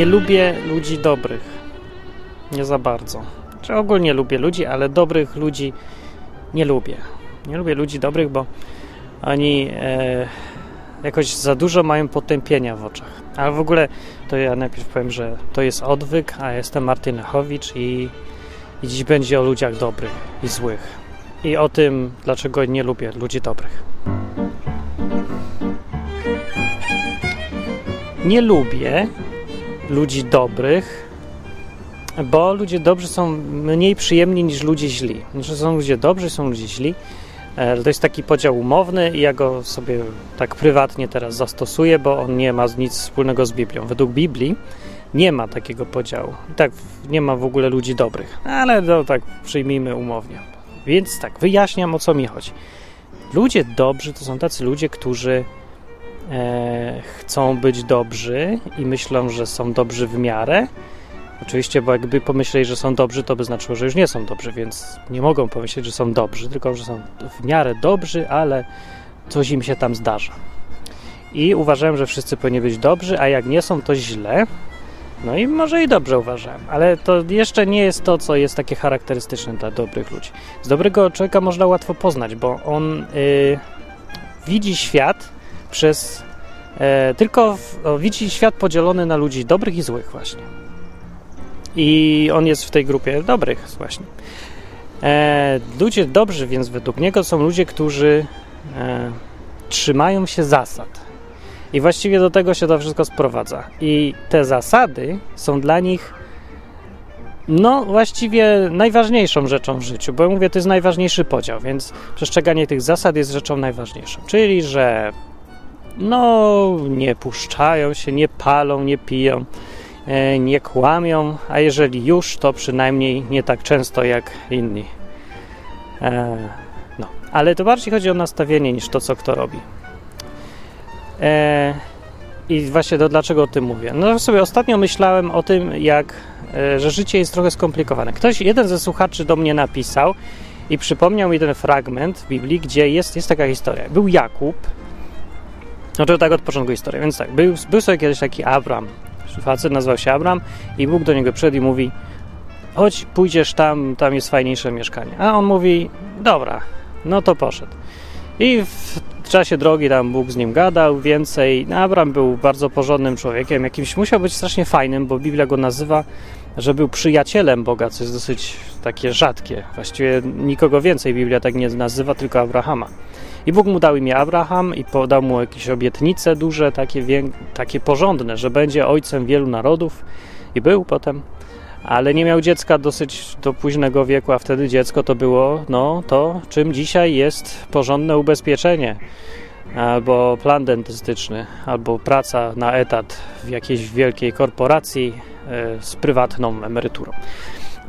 Nie lubię ludzi dobrych. Nie za bardzo. Czy ogólnie lubię ludzi, ale dobrych ludzi nie lubię. Nie lubię ludzi dobrych, bo oni e, jakoś za dużo mają potępienia w oczach. Ale w ogóle to ja najpierw powiem, że to jest odwyk, a jestem Martin Lechowicz i, i dziś będzie o ludziach dobrych i złych. I o tym, dlaczego nie lubię ludzi dobrych. Nie lubię ludzi dobrych, bo ludzie dobrzy są mniej przyjemni niż ludzie źli. Znaczy są ludzie dobrzy, są ludzie źli. E, to jest taki podział umowny i ja go sobie tak prywatnie teraz zastosuję, bo on nie ma nic wspólnego z Biblią. Według Biblii nie ma takiego podziału. I tak nie ma w ogóle ludzi dobrych, ale to tak przyjmijmy umownie. Więc tak, wyjaśniam o co mi chodzi. Ludzie dobrzy to są tacy ludzie, którzy e, chcą być dobrzy i myślą, że są dobrzy w miarę. Oczywiście, bo jakby pomyśleli, że są dobrzy, to by znaczyło, że już nie są dobrzy, więc nie mogą pomyśleć, że są dobrzy, tylko że są w miarę dobrzy, ale coś im się tam zdarza. I uważałem, że wszyscy powinni być dobrzy, a jak nie są, to źle. No i może i dobrze uważałem, ale to jeszcze nie jest to, co jest takie charakterystyczne dla dobrych ludzi. Z dobrego człowieka można łatwo poznać, bo on y, widzi świat przez. E, tylko w, o, widzi świat podzielony na ludzi dobrych i złych, właśnie. I on jest w tej grupie dobrych, właśnie. E, ludzie dobrzy, więc według niego są ludzie, którzy e, trzymają się zasad. I właściwie do tego się to wszystko sprowadza. I te zasady są dla nich no, właściwie najważniejszą rzeczą w życiu, bo ja mówię, to jest najważniejszy podział, więc przestrzeganie tych zasad jest rzeczą najważniejszą. Czyli, że no, nie puszczają się, nie palą, nie piją, e, nie kłamią, a jeżeli już, to przynajmniej nie tak często jak inni. E, no, ale to bardziej chodzi o nastawienie niż to, co kto robi. E, I właśnie to dlaczego o tym mówię? No sobie ostatnio myślałem o tym, jak, że życie jest trochę skomplikowane. Ktoś, jeden ze słuchaczy do mnie napisał i przypomniał mi ten fragment w Biblii, gdzie jest, jest taka historia. Był Jakub, no to tak od początku historii, więc tak, był, był sobie kiedyś taki Abram, facet nazywał się Abram i Bóg do niego przyszedł i mówi chodź, pójdziesz tam, tam jest fajniejsze mieszkanie. A on mówi, dobra, no to poszedł. I w w czasie drogi tam Bóg z nim gadał więcej. Abram był bardzo porządnym człowiekiem, jakimś musiał być strasznie fajnym, bo Biblia go nazywa, że był przyjacielem Boga, co jest dosyć takie rzadkie. Właściwie nikogo więcej Biblia tak nie nazywa, tylko Abrahama. I Bóg mu dał imię Abraham i podał mu jakieś obietnice duże, takie, takie porządne, że będzie ojcem wielu narodów. I był potem ale nie miał dziecka dosyć do późnego wieku, a wtedy dziecko to było no, to, czym dzisiaj jest porządne ubezpieczenie, albo plan dentystyczny, albo praca na etat w jakiejś wielkiej korporacji e, z prywatną emeryturą.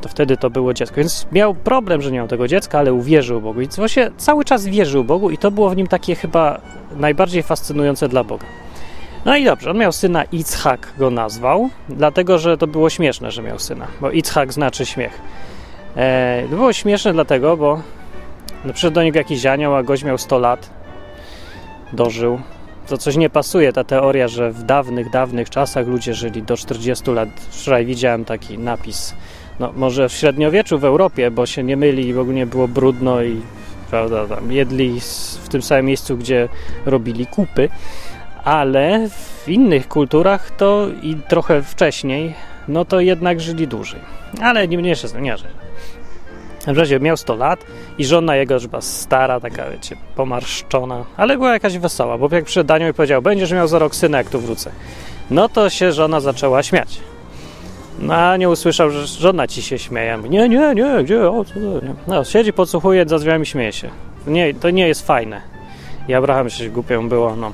To wtedy to było dziecko. Więc miał problem, że nie miał tego dziecka, ale uwierzył Bogu. I właśnie cały czas wierzył Bogu, i to było w nim takie chyba najbardziej fascynujące dla Boga. No i dobrze, on miał syna, Ichak go nazwał, dlatego że to było śmieszne, że miał syna, bo Ichak znaczy śmiech. E, to było śmieszne dlatego, bo no, przyszedł do niego jakiś anioł, a gość miał 100 lat, dożył. To coś nie pasuje, ta teoria, że w dawnych, dawnych czasach ludzie żyli do 40 lat. Wczoraj widziałem taki napis, no może w średniowieczu w Europie, bo się nie myli, w ogóle było brudno i prawda, tam jedli w tym samym miejscu, gdzie robili kupy ale w innych kulturach to i trochę wcześniej, no to jednak żyli dłużej. Ale nie mniejsze nie, że w razie miał 100 lat i żona jego chyba stara, taka wiecie, pomarszczona, ale była jakaś wesoła, bo jak przyszedł Daniel i powiedział, będziesz miał za rok syna, jak tu wrócę. No to się żona zaczęła śmiać. No a nie usłyszał, że żona ci się śmieje. Nie, nie, nie, gdzie, o, co, nie. No, siedzi, podsłuchuje, za drzwiami śmieje się. Nie, to nie jest fajne. I Abraham się głupią było, no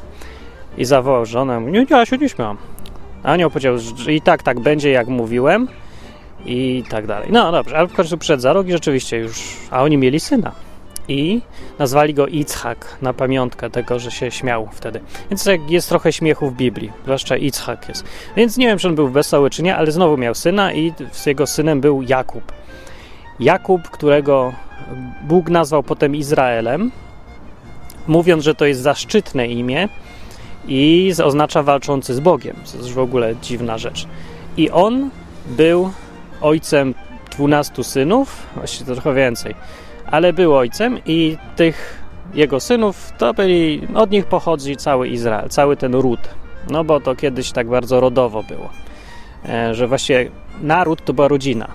i zawołał żonę. Nie, ja się nie śmiałam. Anioł powiedział, że i tak, tak będzie, jak mówiłem i tak dalej. No dobrze, ale w końcu przed za rok i rzeczywiście już, a oni mieli syna. I nazwali go Ichak na pamiątkę tego, że się śmiał wtedy. Więc jest trochę śmiechu w Biblii, zwłaszcza Ichak jest. Więc nie wiem, czy on był wesoły, czy nie, ale znowu miał syna i z jego synem był Jakub. Jakub, którego Bóg nazwał potem Izraelem, mówiąc, że to jest zaszczytne imię, i oznacza walczący z Bogiem. To jest w ogóle dziwna rzecz. I on był ojcem 12 synów, właściwie trochę więcej, ale był ojcem i tych jego synów to byli, od nich pochodzi cały Izrael, cały ten ród. No bo to kiedyś tak bardzo rodowo było, e, że właściwie naród to była rodzina.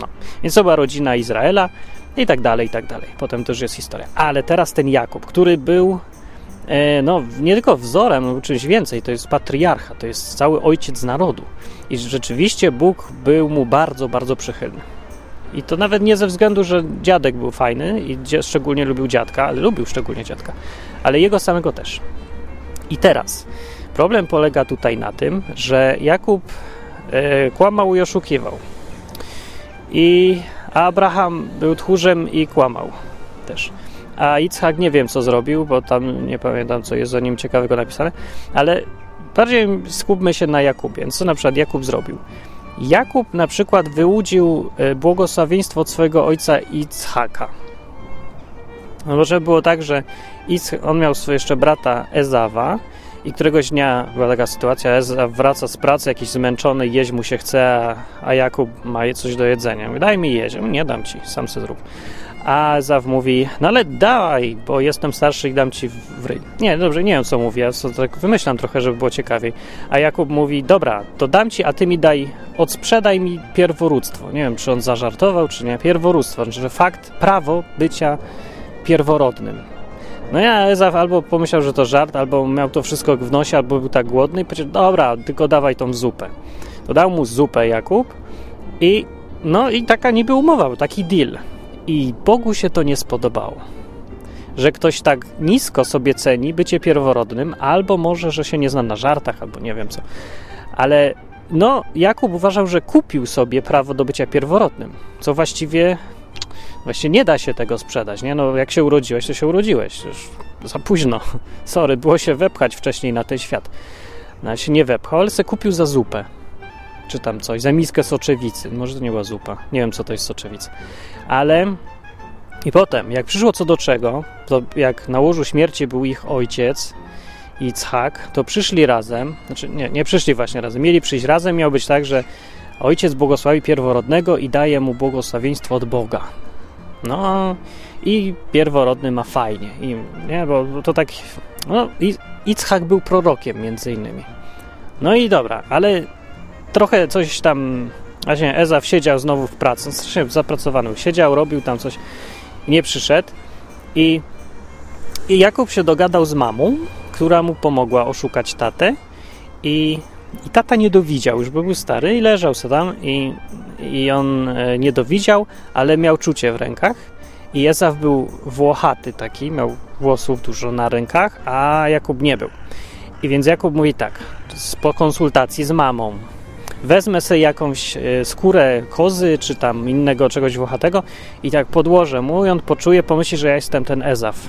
No. Więc to była rodzina Izraela i tak dalej, i tak dalej. Potem też jest historia. Ale teraz ten Jakub, który był e, no, nie tylko wzorem, no, czymś więcej, to jest patriarcha, to jest cały ojciec narodu. I rzeczywiście Bóg był mu bardzo, bardzo przychylny. I to nawet nie ze względu, że dziadek był fajny i szczególnie lubił dziadka, ale lubił szczególnie dziadka, ale jego samego też. I teraz problem polega tutaj na tym, że Jakub e, kłamał i oszukiwał. I Abraham był tchórzem i kłamał też. A Itzhak nie wiem, co zrobił, bo tam nie pamiętam, co jest o nim ciekawego napisane, ale bardziej skupmy się na Jakubie. Co na przykład Jakub zrobił? Jakub na przykład wyłudził e, błogosławieństwo od swojego ojca Itzhaka. No może było tak, że on miał jeszcze brata Ezawa i któregoś dnia była taka sytuacja, Ezaw wraca z pracy, jakiś zmęczony, jeść mu się chce, a Jakub ma coś do jedzenia. Mówi, daj mi jeść. Nie dam ci, sam se zrób. A Ezaw mówi, no ale daj, bo jestem starszy i dam ci w ryj. Nie, dobrze, nie wiem co mówi, ja tak wymyślam trochę, żeby było ciekawiej. A Jakub mówi, dobra, to dam ci, a ty mi daj, odsprzedaj mi pierworództwo. Nie wiem, czy on zażartował, czy nie. Pierworództwo, znaczy, fakt, prawo bycia pierworodnym. No ja Ezaw albo pomyślał, że to żart, albo miał to wszystko w nosie, albo był tak głodny i powiedział, dobra, tylko dawaj tą zupę. To dał mu zupę Jakub i no i taka niby umowa, taki deal. I Bogu się to nie spodobało. Że ktoś tak nisko sobie ceni bycie pierworodnym, albo może, że się nie zna na żartach, albo nie wiem co. Ale no, Jakub uważał, że kupił sobie prawo do bycia pierworodnym, co właściwie Właśnie nie da się tego sprzedać, nie? No, jak się urodziłeś, to się urodziłeś. Już za późno. Sorry, było się wepchać wcześniej na ten świat. No, się nie wepchał, ale se kupił za zupę. Czy tam coś, za miskę soczewicy. Może to nie była zupa. Nie wiem, co to jest soczewica. Ale... I potem, jak przyszło co do czego, to jak na łożu śmierci był ich ojciec, Itzhak, to przyszli razem, znaczy nie, nie przyszli właśnie razem, mieli przyjść razem, miało być tak, że ojciec błogosławi pierworodnego i daje mu błogosławieństwo od Boga. No i pierworodny ma fajnie. I, nie, bo to tak. No, Itzhak był prorokiem między innymi. No i dobra, ale trochę coś tam. Właśnie Ezaw siedział znowu w pracy, strasznie zapracowany. Siedział, robił tam coś nie przyszedł. I, I Jakub się dogadał z mamą, która mu pomogła oszukać tatę. I, i tata nie dowidział, już był stary i leżał sobie tam i i on e, nie dowidział, ale miał czucie w rękach. I Ezaw był włochaty taki, miał włosów dużo na rękach, a Jakub nie był. I więc Jakub mówi tak, po konsultacji z mamą, wezmę sobie jakąś e, skórę kozy, czy tam innego czegoś włochatego i tak podłożę mu i on poczuje, pomyśli, że ja jestem ten Ezaw.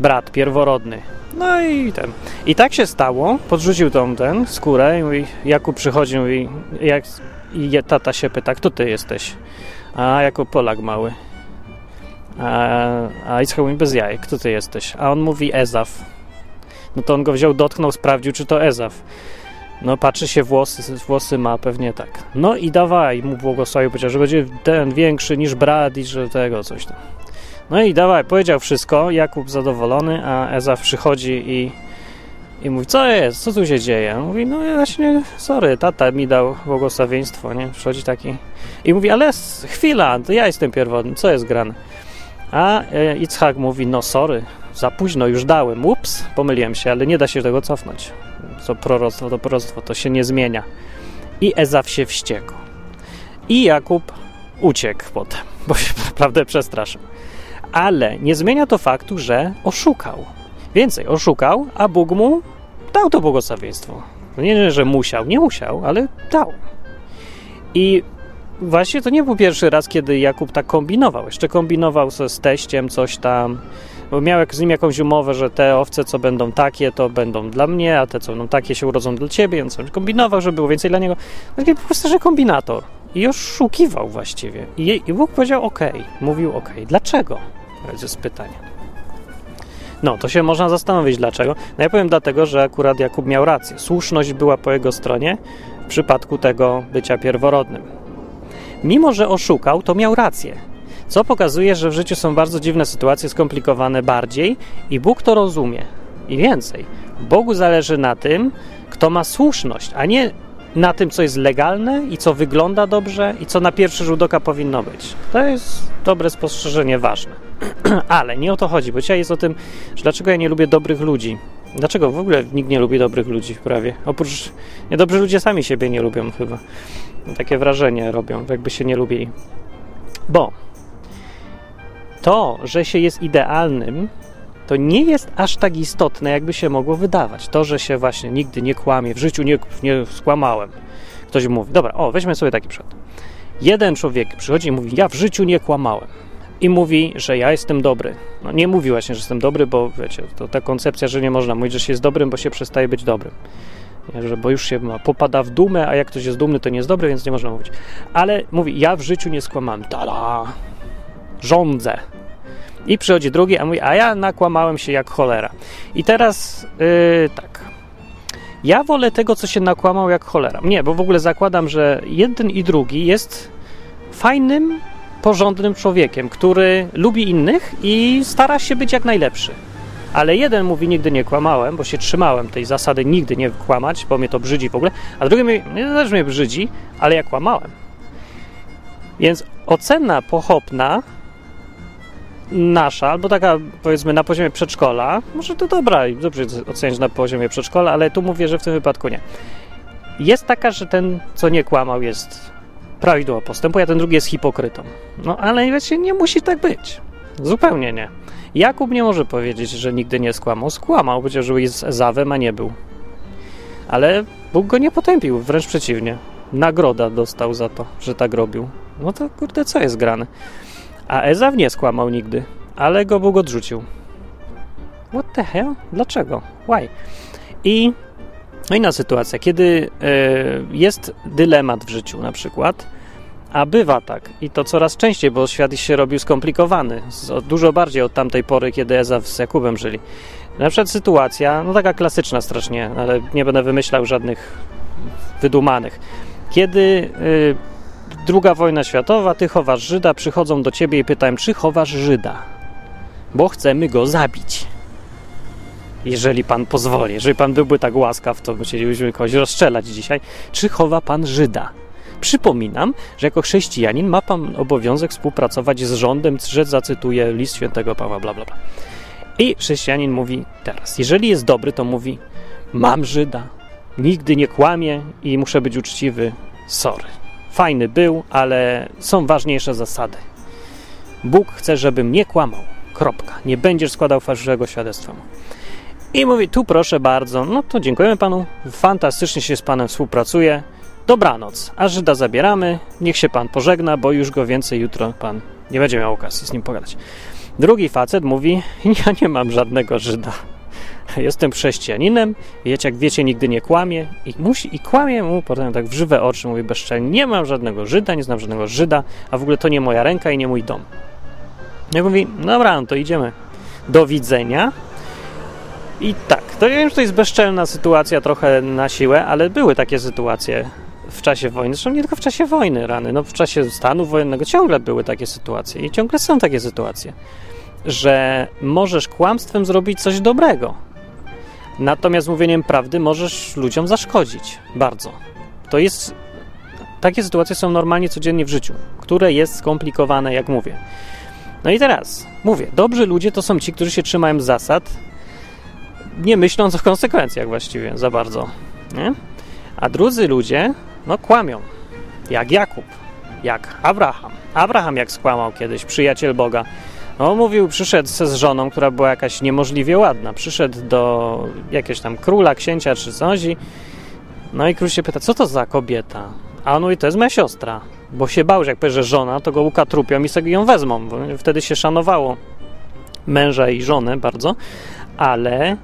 Brat pierworodny. No i ten. I tak się stało, podrzucił tą ten skórę i mówi, Jakub przychodzi mówi, jak i tata się pyta, kto ty jesteś? A jako Polak mały. A, a Ischał mówi bez jaj, kto ty jesteś? A on mówi Ezaf. No to on go wziął, dotknął, sprawdził, czy to Ezaf. No patrzy się, włosy, włosy ma, pewnie tak. No i dawaj, mu błogosławił, powiedział, że będzie ten większy niż brat i że tego, coś tam. No i dawaj, powiedział wszystko, Jakub zadowolony, a Ezaf przychodzi i i mówi, co jest, co tu się dzieje? Mówi, no właśnie, sorry, tata mi dał błogosławieństwo, nie? Przychodzi taki i mówi, ale chwila, to ja jestem pierwotny, co jest grane? A e, Itzhak mówi, no sorry, za późno już dałem, ups, pomyliłem się, ale nie da się tego cofnąć. Co proroctwo to proroctwo, to się nie zmienia. I Ezaf się wściekł. I Jakub uciekł potem, bo się naprawdę przestraszył. Ale nie zmienia to faktu, że oszukał Więcej, oszukał, a Bóg mu dał to błogosławieństwo. No nie, że musiał, nie musiał, ale dał. I właśnie to nie był pierwszy raz, kiedy Jakub tak kombinował. Jeszcze kombinował ze z teściem coś tam, bo miał z nim jakąś umowę, że te owce, co będą takie, to będą dla mnie, a te, co będą takie, się urodzą dla ciebie, on kombinował, żeby było więcej dla niego. Taki po prostu, że kombinator. I oszukiwał właściwie. I, i Bóg powiedział ok, mówił ok. Dlaczego? To jest pytanie. No, to się można zastanowić dlaczego. No ja powiem dlatego, że akurat Jakub miał rację. Słuszność była po jego stronie. przypadku tego bycia pierworodnym. Mimo, że oszukał, to miał rację. Co pokazuje, że w życiu są bardzo dziwne sytuacje, skomplikowane bardziej i Bóg to rozumie. I więcej, Bogu zależy na tym, kto ma słuszność, a nie na tym, co jest legalne i co wygląda dobrze i co na pierwszy rzut oka powinno być. To jest dobre spostrzeżenie, ważne. Ale nie o to chodzi, bo dzisiaj jest o tym, że dlaczego ja nie lubię dobrych ludzi. Dlaczego w ogóle nikt nie lubi dobrych ludzi prawie? Oprócz niedobrzy ludzie sami siebie nie lubią chyba. Takie wrażenie robią, jakby się nie lubili. Bo to, że się jest idealnym, to nie jest aż tak istotne, jakby się mogło wydawać. To, że się właśnie nigdy nie kłamie, w życiu nie, nie skłamałem. Ktoś mówi, dobra, o, weźmy sobie taki przykład. Jeden człowiek przychodzi i mówi, ja w życiu nie kłamałem. I mówi, że ja jestem dobry. No nie mówi właśnie, że jestem dobry, bo wiecie, to ta koncepcja, że nie można mówić, że się jest dobrym, bo się przestaje być dobrym. Że bo już się ma, popada w dumę, a jak ktoś jest dumny, to nie jest dobry, więc nie można mówić. Ale mówi, ja w życiu nie skłamałem. Tada! Rządzę. I przychodzi drugi, a mówi, a ja nakłamałem się jak cholera. I teraz yy, tak. Ja wolę tego, co się nakłamał jak cholera. Nie, bo w ogóle zakładam, że jeden i drugi jest fajnym, porządnym człowiekiem, który lubi innych i stara się być jak najlepszy. Ale jeden mówi, nigdy nie kłamałem, bo się trzymałem tej zasady nigdy nie kłamać, bo mnie to brzydzi w ogóle, a drugi mówi, też mnie brzydzi, ale ja kłamałem. Więc ocena pochopna nasza, albo taka powiedzmy na poziomie przedszkola, może to dobra i dobrze oceniać na poziomie przedszkola, ale tu mówię, że w tym wypadku nie. Jest taka, że ten, co nie kłamał, jest prawidłowo postępuje, a ten drugi jest hipokrytą. No ale wiecie, nie musi tak być. Zupełnie nie. Jakub nie może powiedzieć, że nigdy nie skłamał. Skłamał, chociaż jest Ezawem, a nie był. Ale Bóg go nie potępił, wręcz przeciwnie. Nagroda dostał za to, że tak robił. No to kurde, co jest grane? A Ezaw nie skłamał nigdy, ale go Bóg odrzucił. What the hell? Dlaczego? Why? I no inna sytuacja, kiedy y, jest dylemat w życiu na przykład, a bywa tak i to coraz częściej, bo świat się robił skomplikowany, dużo bardziej od tamtej pory, kiedy Ezaw z Jakubem żyli. Na przykład sytuacja, no taka klasyczna strasznie, ale nie będę wymyślał żadnych wydumanych. Kiedy y, druga wojna światowa, ty chowasz Żyda, przychodzą do ciebie i pytają, czy chowasz Żyda, bo chcemy go zabić. Jeżeli pan pozwoli, jeżeli pan byłby tak łaskaw, to chcielibyśmy kogoś rozstrzelać dzisiaj. Czy chowa pan Żyda? Przypominam, że jako chrześcijanin ma pan obowiązek współpracować z rządem, że zacytuję list świętego Pawła, bla, bla, bla. I chrześcijanin mówi teraz, jeżeli jest dobry, to mówi, mam Żyda, nigdy nie kłamie i muszę być uczciwy, sorry. Fajny był, ale są ważniejsze zasady. Bóg chce, żebym nie kłamał. Kropka. Nie będziesz składał fałszywego świadectwa. I mówi, tu proszę bardzo, no to dziękujemy panu, fantastycznie się z panem współpracuje. Dobranoc, a Żyda zabieramy, niech się pan pożegna, bo już go więcej jutro pan nie będzie miał okazji z nim pogadać. Drugi facet mówi, ja nie mam żadnego Żyda. Jestem chrześcijaninem, wiecie, jak wiecie, nigdy nie kłamie i musi, i kłamie mu potem tak w żywe oczy, mówi bezczelnie, nie mam żadnego Żyda, nie znam żadnego Żyda, a w ogóle to nie moja ręka i nie mój dom. I mówi, dobra, no to idziemy. Do widzenia. I tak, to ja wiem, że to jest bezczelna sytuacja trochę na siłę, ale były takie sytuacje w czasie wojny, zresztą nie tylko w czasie wojny rany, no w czasie stanu wojennego ciągle były takie sytuacje i ciągle są takie sytuacje, że możesz kłamstwem zrobić coś dobrego, natomiast mówieniem prawdy możesz ludziom zaszkodzić bardzo. To jest, takie sytuacje są normalnie codziennie w życiu, które jest skomplikowane, jak mówię. No i teraz mówię, dobrzy ludzie to są ci, którzy się trzymają zasad, nie myśląc o konsekwencjach właściwie za bardzo. Nie? A drudzy ludzie, no kłamią. Jak Jakub, jak Abraham. Abraham jak skłamał kiedyś, przyjaciel Boga. No mówił, przyszedł z żoną, która była jakaś niemożliwie ładna. Przyszedł do jakiegoś tam króla, księcia czy coś i no i król się pyta, co to za kobieta? A on mówi, to jest moja siostra. Bo się bał, że jak powie, że żona, to go ukatrupią i sobie ją wezmą. Wtedy się szanowało męża i żonę bardzo, ale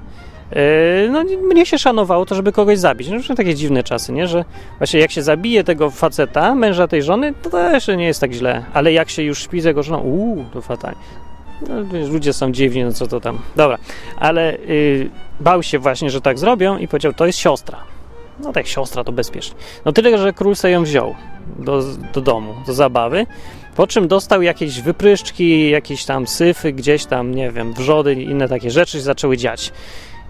no, mnie się szanowało to, żeby kogoś zabić. No, takie dziwne czasy, nie? Że właśnie jak się zabije tego faceta, męża tej żony, to też nie jest tak źle. Ale jak się już śpi z jego żoną, uuu, to fatalnie. No, ludzie są dziwni, no co to tam. Dobra, ale yy, bał się właśnie, że tak zrobią i powiedział, to jest siostra. No tak, siostra to bezpiecznie. No tyle, że król sobie ją wziął do, do domu, do zabawy, po czym dostał jakieś wypryszczki, jakieś tam syfy, gdzieś tam, nie wiem, wrzody i inne takie rzeczy się zaczęły dziać.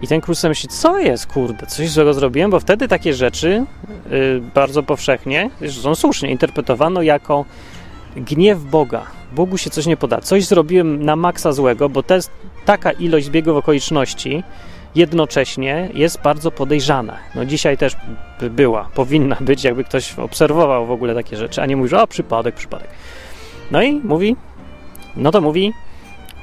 I ten król sobie myśli, co jest, kurde, coś złego zrobiłem, bo wtedy takie rzeczy yy, bardzo powszechnie, zresztą słusznie, interpretowano jako gniew Boga. Bogu się coś nie poda. Coś zrobiłem na maksa złego, bo taka ilość zbiegów okoliczności jednocześnie jest bardzo podejrzana. No dzisiaj też by była, powinna być, jakby ktoś obserwował w ogóle takie rzeczy, a nie mówi, że o, przypadek, przypadek. No i mówi, no to mówi,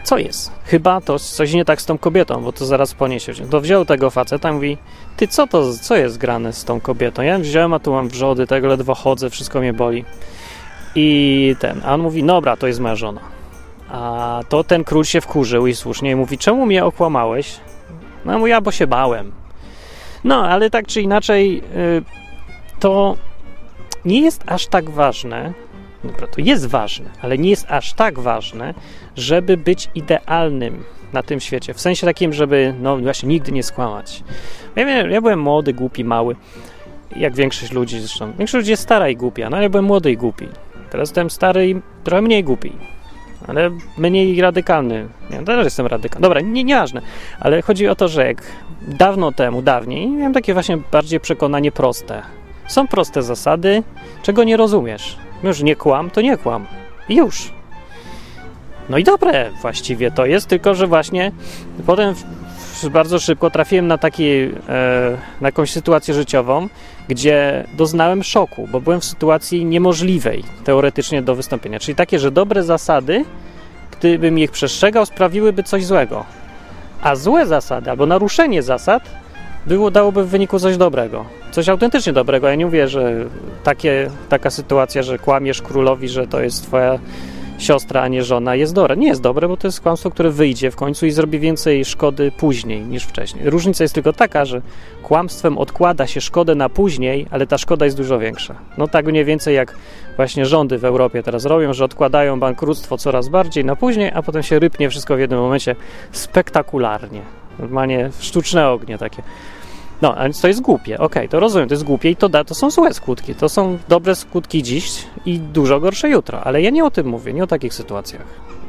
co jest? Chyba to coś nie tak z tą kobietą, bo to zaraz poniesie. To wziął tego faceta i mówi, ty co to, co jest grane z tą kobietą? Ja wziąłem, a tu mam wrzody, tego ledwo chodzę, wszystko mnie boli. I ten, a on mówi, dobra, to jest moja żona. A to ten król się wkurzył i słusznie i mówi, czemu mnie okłamałeś? No mówi, ja bo się bałem. No, ale tak czy inaczej, y, to nie jest aż tak ważne, dobra, to jest ważne, ale nie jest aż tak ważne, żeby być idealnym na tym świecie. W sensie takim, żeby, no właśnie, nigdy nie skłamać. Ja, ja byłem młody, głupi, mały, jak większość ludzi zresztą. Większość ludzi jest stara i głupia, no ja byłem młody i głupi. Teraz jestem stary i trochę mniej głupi, ale mniej radykalny. Ja też jestem radykalny. Dobra, nie, nieważne, ale chodzi o to, że jak dawno temu, dawniej, miałem takie właśnie bardziej przekonanie proste. Są proste zasady, czego nie rozumiesz. Już nie kłam, to nie kłam. I już. No i dobre właściwie to jest, tylko że właśnie potem bardzo szybko trafiłem na, taki, e, na jakąś sytuację życiową, gdzie doznałem szoku, bo byłem w sytuacji niemożliwej teoretycznie do wystąpienia. Czyli takie, że dobre zasady, gdybym ich przestrzegał, sprawiłyby coś złego. A złe zasady albo naruszenie zasad było, dałoby w wyniku coś dobrego. Coś autentycznie dobrego. Ja nie mówię, że takie, taka sytuacja, że kłamiesz królowi, że to jest twoja siostra, a nie żona, jest dobre. Nie jest dobre, bo to jest kłamstwo, które wyjdzie w końcu i zrobi więcej szkody później niż wcześniej. Różnica jest tylko taka, że kłamstwem odkłada się szkodę na później, ale ta szkoda jest dużo większa. No tak mniej więcej jak właśnie rządy w Europie teraz robią, że odkładają bankructwo coraz bardziej na później, a potem się rypnie wszystko w jednym momencie spektakularnie. Normalnie sztuczne ognie takie. No, a więc to jest głupie. Okej, okay, to rozumiem, to jest głupie i to, da, to są złe skutki. To są dobre skutki dziś i dużo gorsze jutro. Ale ja nie o tym mówię, nie o takich sytuacjach.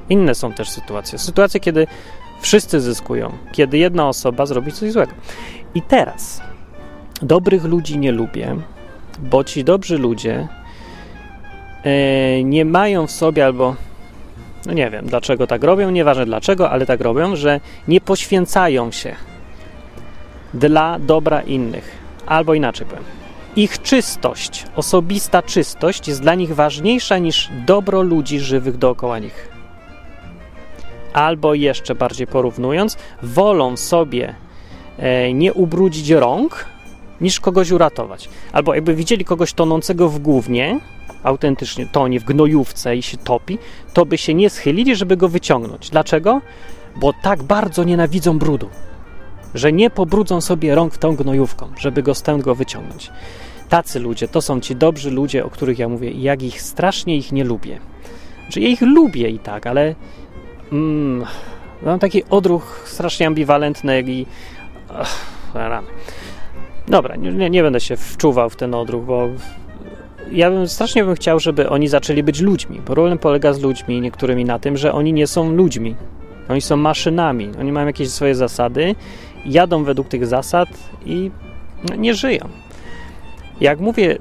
Inne są też sytuacje. Sytuacje, kiedy wszyscy zyskują, kiedy jedna osoba zrobi coś złego. I teraz dobrych ludzi nie lubię, bo ci dobrzy ludzie e, nie mają w sobie albo no nie wiem dlaczego tak robią, nieważne dlaczego, ale tak robią, że nie poświęcają się dla dobra innych. Albo inaczej powiem. Ich czystość, osobista czystość jest dla nich ważniejsza niż dobro ludzi żywych dookoła nich. Albo jeszcze bardziej porównując, wolą sobie e, nie ubrudzić rąk, niż kogoś uratować. Albo jakby widzieli kogoś tonącego w głównie, autentycznie tonie w gnojówce i się topi, to by się nie schylili, żeby go wyciągnąć. Dlaczego? Bo tak bardzo nienawidzą brudu że nie pobrudzą sobie rąk tą gnojówką, żeby go z tego wyciągnąć. Tacy ludzie to są ci dobrzy ludzie, o których ja mówię, i jak ich strasznie ich nie lubię. Znaczy, ja ich lubię i tak, ale mm, mam taki odruch strasznie ambiwalentny i. Dobra, nie, nie będę się wczuwał w ten odruch, bo ja bym strasznie bym chciał, żeby oni zaczęli być ludźmi. Problem polega z ludźmi niektórymi na tym, że oni nie są ludźmi. Oni są maszynami. Oni mają jakieś swoje zasady jadą według tych zasad i nie żyją. Jak mówię,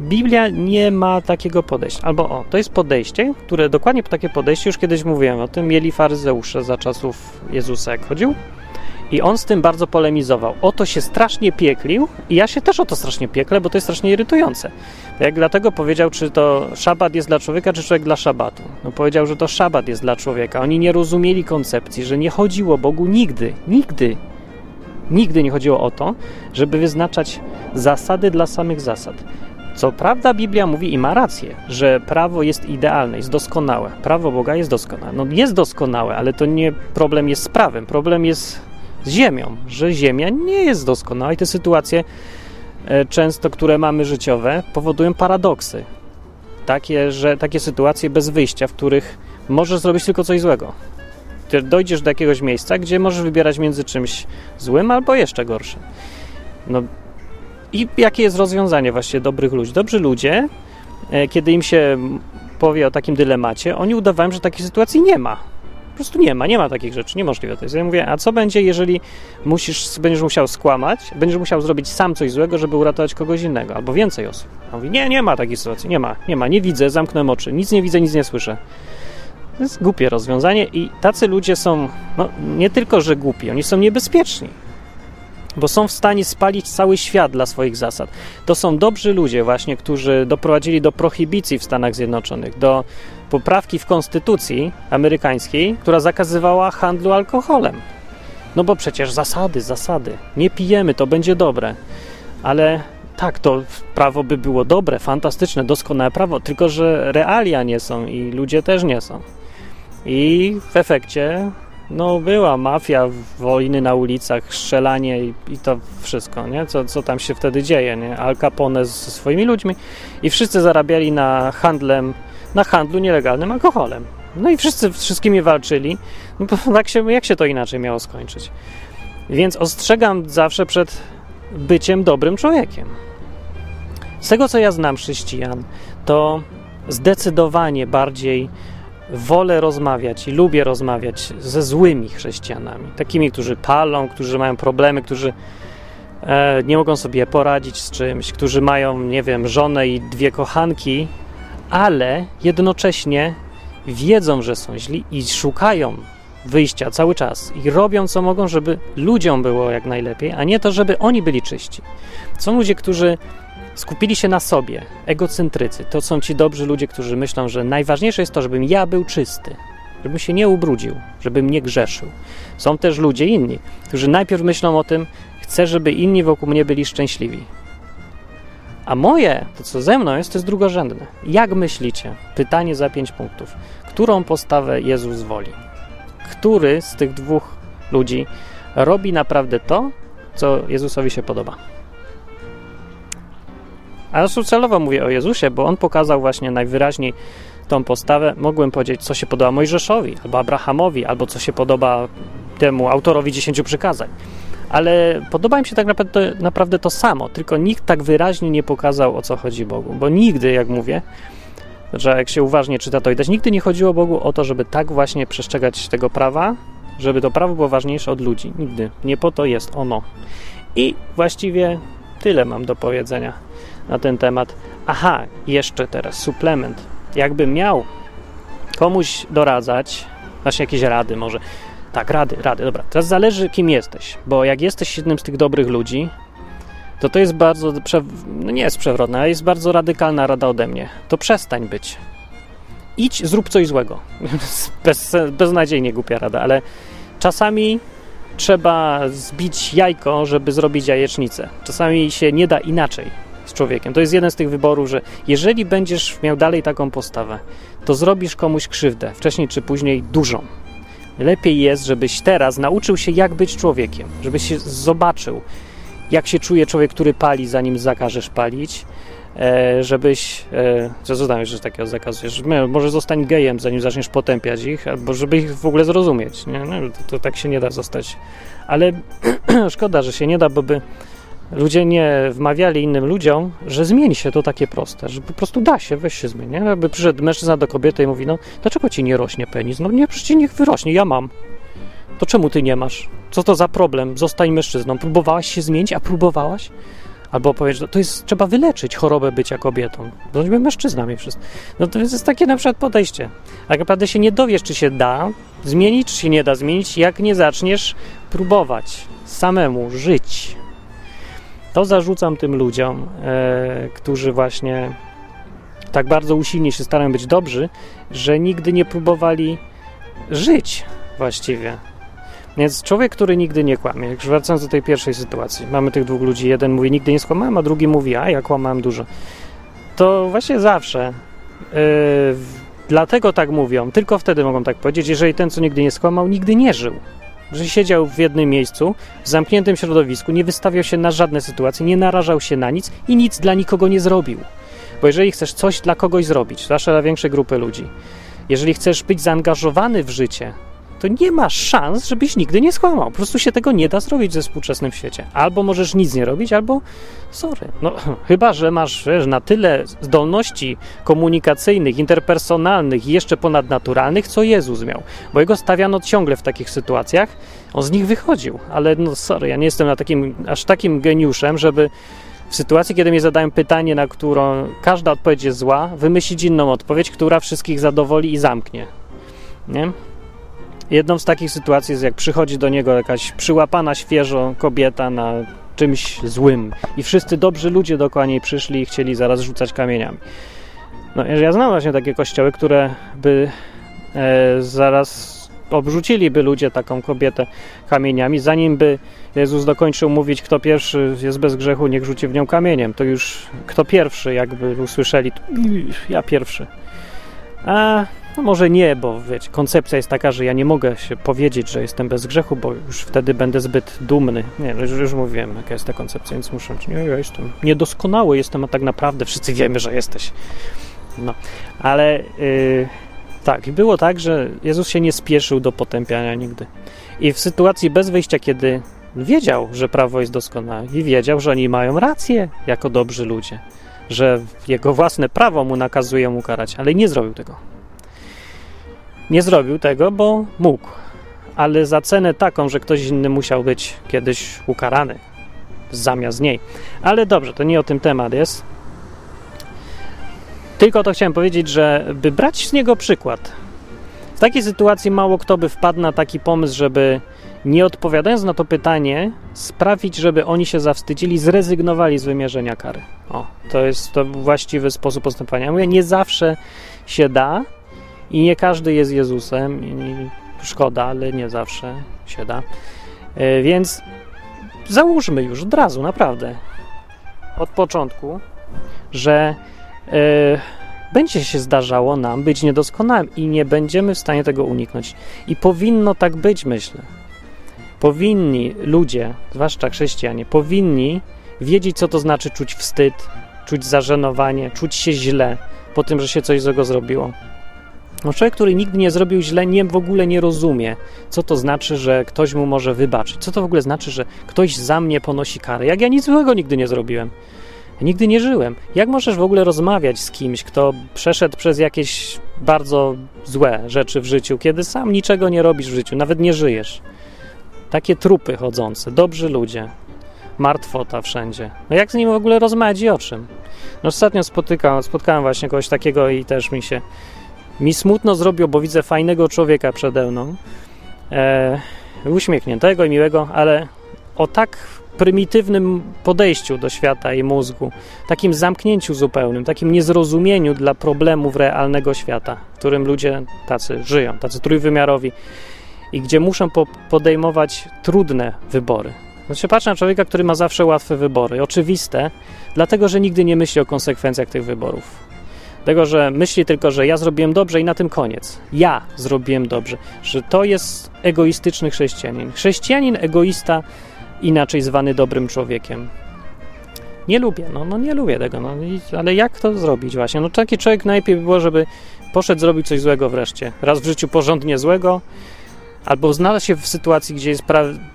Biblia nie ma takiego podejścia. Albo o, to jest podejście, które dokładnie takie podejście, już kiedyś mówiłem o tym, mieli faryzeusze za czasów Jezusa, jak chodził. I on z tym bardzo polemizował. Oto się strasznie pieklił i ja się też o to strasznie pieklę, bo to jest strasznie irytujące. Jak dlatego powiedział, czy to szabat jest dla człowieka, czy człowiek dla szabatu. No powiedział, że to szabat jest dla człowieka. Oni nie rozumieli koncepcji, że nie chodziło Bogu nigdy, nigdy Nigdy nie chodziło o to, żeby wyznaczać zasady dla samych zasad. Co prawda Biblia mówi i ma rację, że prawo jest idealne, jest doskonałe. Prawo Boga jest doskonałe. No jest doskonałe, ale to nie problem jest z prawem, problem jest z ziemią, że ziemia nie jest doskonała i te sytuacje e, często, które mamy życiowe, powodują paradoksy. Takie, że takie sytuacje bez wyjścia, w których możesz zrobić tylko coś złego dojdziesz do jakiegoś miejsca, gdzie możesz wybierać między czymś złym albo jeszcze gorszym. No, I jakie jest rozwiązanie właśnie dobrych ludzi? Dobrzy ludzie, e, kiedy im się powie o takim dylemacie, oni udawają, że takiej sytuacji nie ma. Prostu nie ma, nie ma takich rzeczy, niemożliwe to jest. Ja mówię, a co będzie, jeżeli musisz, będziesz musiał skłamać, będziesz musiał zrobić sam coś złego, żeby uratować kogoś innego, albo więcej osób. Mówi, nie, nie ma takiej sytuacji, nie ma, nie ma, nie widzę, zamknę oczy, nic nie widzę, nic nie słyszę. To jest głupie rozwiązanie i tacy ludzie są, no, nie tylko, że głupi, oni są niebezpieczni bo są w stanie spalić cały świat dla swoich zasad. To są dobrzy ludzie właśnie, którzy doprowadzili do prohibicji w Stanach Zjednoczonych, do poprawki w konstytucji amerykańskiej, która zakazywała handlu alkoholem. No bo przecież zasady, zasady. Nie pijemy, to będzie dobre. Ale tak, to prawo by było dobre, fantastyczne, doskonałe prawo, tylko że realia nie są i ludzie też nie są. I w efekcie no była mafia, wojny na ulicach, strzelanie i, i, to wszystko, nie? Co, co tam się wtedy dzieje, nie? Al Capone ze swoimi ludźmi i wszyscy zarabiali na handlem, na handlu nielegalnym alkoholem. No i wszyscy wszystkimi walczyli. No, tak się, jak się to inaczej miało skończyć? Więc ostrzegam zawsze przed byciem dobrym człowiekiem. Z tego, co ja znam chrześcijan, to zdecydowanie bardziej wolę rozmawiać i lubię rozmawiać ze złymi chrześcijanami, takimi, którzy palą, którzy mają problemy, którzy e, nie mogą sobie poradzić z czymś, którzy mają, nie wiem, żonę i dwie kochanki, ale jednocześnie wiedzą, że są źli i szukają wyjścia cały czas i robią co mogą, żeby ludziom było jak najlepiej, a nie to, żeby oni byli czyści. Są ludzie, którzy skupili się na sobie, egocentrycy. To są ci dobrzy ludzie, którzy myślą, że najważniejsze jest to, żebym ja był czysty, żebym się nie ubrudził, żebym nie grzeszył. Są też ludzie inni, którzy najpierw myślą o tym, chcę, żeby inni wokół mnie byli szczęśliwi. A moje, to co ze mną jest, to jest drugorzędne. Jak myślicie? Pytanie za pięć punktów. Którą postawę Jezus woli? Który z tych dwóch ludzi robi naprawdę to, co Jezusowi się podoba? A ja celowo mówię o Jezusie, bo on pokazał właśnie najwyraźniej tą postawę. Mogłem powiedzieć, co się podoba Mojżeszowi, albo Abrahamowi, albo co się podoba temu autorowi dziesięciu przykazań. Ale podoba mi się tak naprawdę, naprawdę to samo, tylko nikt tak wyraźnie nie pokazał, o co chodzi Bogu. Bo nigdy, jak mówię, że jak się uważnie czyta, to widać, nigdy nie chodziło Bogu o to, żeby tak właśnie przestrzegać tego prawa, żeby to prawo było ważniejsze od ludzi. Nigdy. Nie po to jest ono. I właściwie tyle mam do powiedzenia na ten temat. Aha, jeszcze teraz suplement. Jakbym miał komuś doradzać, właśnie jakieś rady może. Tak, rady, rady, dobra. Teraz zależy, kim jesteś, bo jak jesteś jednym z tych dobrych ludzi, to to jest bardzo, no nie jest przewrotna, ale jest bardzo radykalna rada ode mnie. To przestań być. Idź, zrób coś złego. Bez, beznadziejnie głupia rada, ale czasami trzeba zbić jajko, żeby zrobić jajecznicę. Czasami się nie da inaczej z człowiekiem. To jest jeden z tych wyborów, że jeżeli będziesz miał dalej taką postawę, to zrobisz komuś krzywdę, wcześniej czy później dużą. Lepiej jest, żebyś teraz nauczył się, jak być człowiekiem, żebyś się zobaczył, jak się czuje człowiek, który pali, zanim zakażesz palić, e, żebyś, e, co że takiego zakazujesz, może zostań gejem, zanim zaczniesz potępiać ich, albo żeby ich w ogóle zrozumieć. Nie? No, to, to tak się nie da zostać. Ale szkoda, że się nie da, bo by ludzie nie wmawiali innym ludziom, że zmieni się to takie proste, że po prostu da się, weź się zmieni. Jakby przyszedł mężczyzna do kobiety i mówi, no dlaczego ci nie rośnie penis? No nie, przecież niech wyrośnie, ja mam. To czemu ty nie masz? Co to za problem? Zostań mężczyzną. Próbowałaś się zmienić, a próbowałaś? Albo powiesz, to jest, trzeba wyleczyć chorobę bycia kobietą. Bądźmy mężczyznami wszystko. No to jest takie na przykład podejście. Tak naprawdę się nie dowiesz, czy się da zmienić, czy się nie da zmienić, jak nie zaczniesz próbować samemu żyć. To zarzucam tym ludziom, e, którzy właśnie tak bardzo usilnie się starają być dobrzy, że nigdy nie próbowali żyć właściwie. Więc człowiek, który nigdy nie kłamie, jak wracając do tej pierwszej sytuacji, mamy tych dwóch ludzi, jeden mówi nigdy nie skłamałem, a drugi mówi, a ja kłamałem dużo. To właśnie zawsze yy, dlatego tak mówią, tylko wtedy mogą tak powiedzieć, jeżeli ten, co nigdy nie skłamał, nigdy nie żył że siedział w jednym miejscu, w zamkniętym środowisku, nie wystawiał się na żadne sytuacje, nie narażał się na nic i nic dla nikogo nie zrobił. Bo jeżeli chcesz coś dla kogoś zrobić, zwłaszcza dla większej grupy ludzi, jeżeli chcesz być zaangażowany w życie, to nie masz szans, żebyś nigdy nie skłamał. Po prostu się tego nie da zrobić ze współczesnym świecie. Albo możesz nic nie robić, albo sorry. No, chyba, że masz wiesz, na tyle zdolności komunikacyjnych, interpersonalnych i jeszcze ponadnaturalnych, co Jezus miał. Bo jego stawiano ciągle w takich sytuacjach. On z nich wychodził, ale no sorry, ja nie jestem na takim, aż takim geniuszem, żeby w sytuacji, kiedy mi zadają pytanie, na którą każda odpowiedź jest zła, wymyślić inną odpowiedź, która wszystkich zadowoli i zamknie. Nie? Jedną z takich sytuacji jest, jak przychodzi do niego jakaś przyłapana świeżo kobieta na czymś złym i wszyscy dobrzy ludzie dookoła niej przyszli i chcieli zaraz rzucać kamieniami. No, ja znam właśnie takie kościoły, które by e, zaraz obrzuciliby ludzie taką kobietę kamieniami, zanim by Jezus dokończył mówić, kto pierwszy jest bez grzechu, niech rzuci w nią kamieniem. To już kto pierwszy, jakby usłyszeli, ja pierwszy. A no może nie, bo wiecie, koncepcja jest taka, że ja nie mogę się powiedzieć, że jestem bez grzechu, bo już wtedy będę zbyt dumny. Nie, już, już mówiłem, jaka jest ta koncepcja, więc muszę, nie, ja jestem niedoskonały, jestem, a tak naprawdę wszyscy wiemy, że jesteś. No, ale yy, tak, było tak, że Jezus się nie spieszył do potępiania nigdy. I w sytuacji bez wyjścia, kiedy wiedział, że prawo jest doskonałe i wiedział, że oni mają rację jako dobrzy ludzie, że jego własne prawo mu nakazuje mu karać, ale nie zrobił tego. Nie zrobił tego, bo mógł, ale za cenę taką, że ktoś inny musiał być kiedyś ukarany zamiast niej. Ale dobrze, to nie o tym temat jest. Tylko to chciałem powiedzieć, że by brać z niego przykład. W takiej sytuacji mało kto by wpadł na taki pomysł, żeby nie odpowiadając na to pytanie, sprawić, żeby oni się zawstydzili, zrezygnowali z wymierzenia kary. O, to jest to właściwy sposób postępowania. Mówię, nie zawsze się da i nie każdy jest Jezusem. I szkoda, ale nie zawsze się da. E, więc załóżmy już od razu, naprawdę, od początku, że e, będzie się zdarzało nam być niedoskonałym i nie będziemy w stanie tego uniknąć. I powinno tak być, myślę powinni ludzie, zwłaszcza chrześcijanie, powinni wiedzieć, co to znaczy czuć wstyd, czuć zażenowanie, czuć się źle po tym, że się coś złego zrobiło. No człowiek, który nigdy nie zrobił źle, nie, w ogóle nie rozumie, co to znaczy, że ktoś mu może wybaczyć. Co to w ogóle znaczy, że ktoś za mnie ponosi karę, jak ja nic złego nigdy nie zrobiłem. Nigdy nie żyłem. Jak możesz w ogóle rozmawiać z kimś, kto przeszedł przez jakieś bardzo złe rzeczy w życiu, kiedy sam niczego nie robisz w życiu, nawet nie żyjesz? Takie trupy chodzące, dobrzy ludzie, martwota wszędzie. No jak z nim w ogóle rozmawiać i o czym? No ostatnio spotykałem, spotkałem właśnie kogoś takiego i też mi się mi smutno zrobiło, bo widzę fajnego człowieka przede mną, e, uśmiechniętego i miłego, ale o tak prymitywnym podejściu do świata i mózgu, takim zamknięciu zupełnym, takim niezrozumieniu dla problemów realnego świata, w którym ludzie tacy żyją, tacy trójwymiarowi i gdzie muszą po podejmować trudne wybory. Znaczy, patrzę na człowieka, który ma zawsze łatwe wybory, oczywiste, dlatego że nigdy nie myśli o konsekwencjach tych wyborów. Tego, że myśli tylko, że ja zrobiłem dobrze i na tym koniec. Ja zrobiłem dobrze. Że to jest egoistyczny chrześcijanin. Chrześcijanin egoista, inaczej zwany dobrym człowiekiem. Nie lubię, no, no nie lubię tego, no, ale jak to zrobić właśnie? No taki człowiek najlepiej by było, żeby poszedł zrobić coś złego wreszcie. Raz w życiu porządnie złego, albo znalazł się w sytuacji, gdzie jest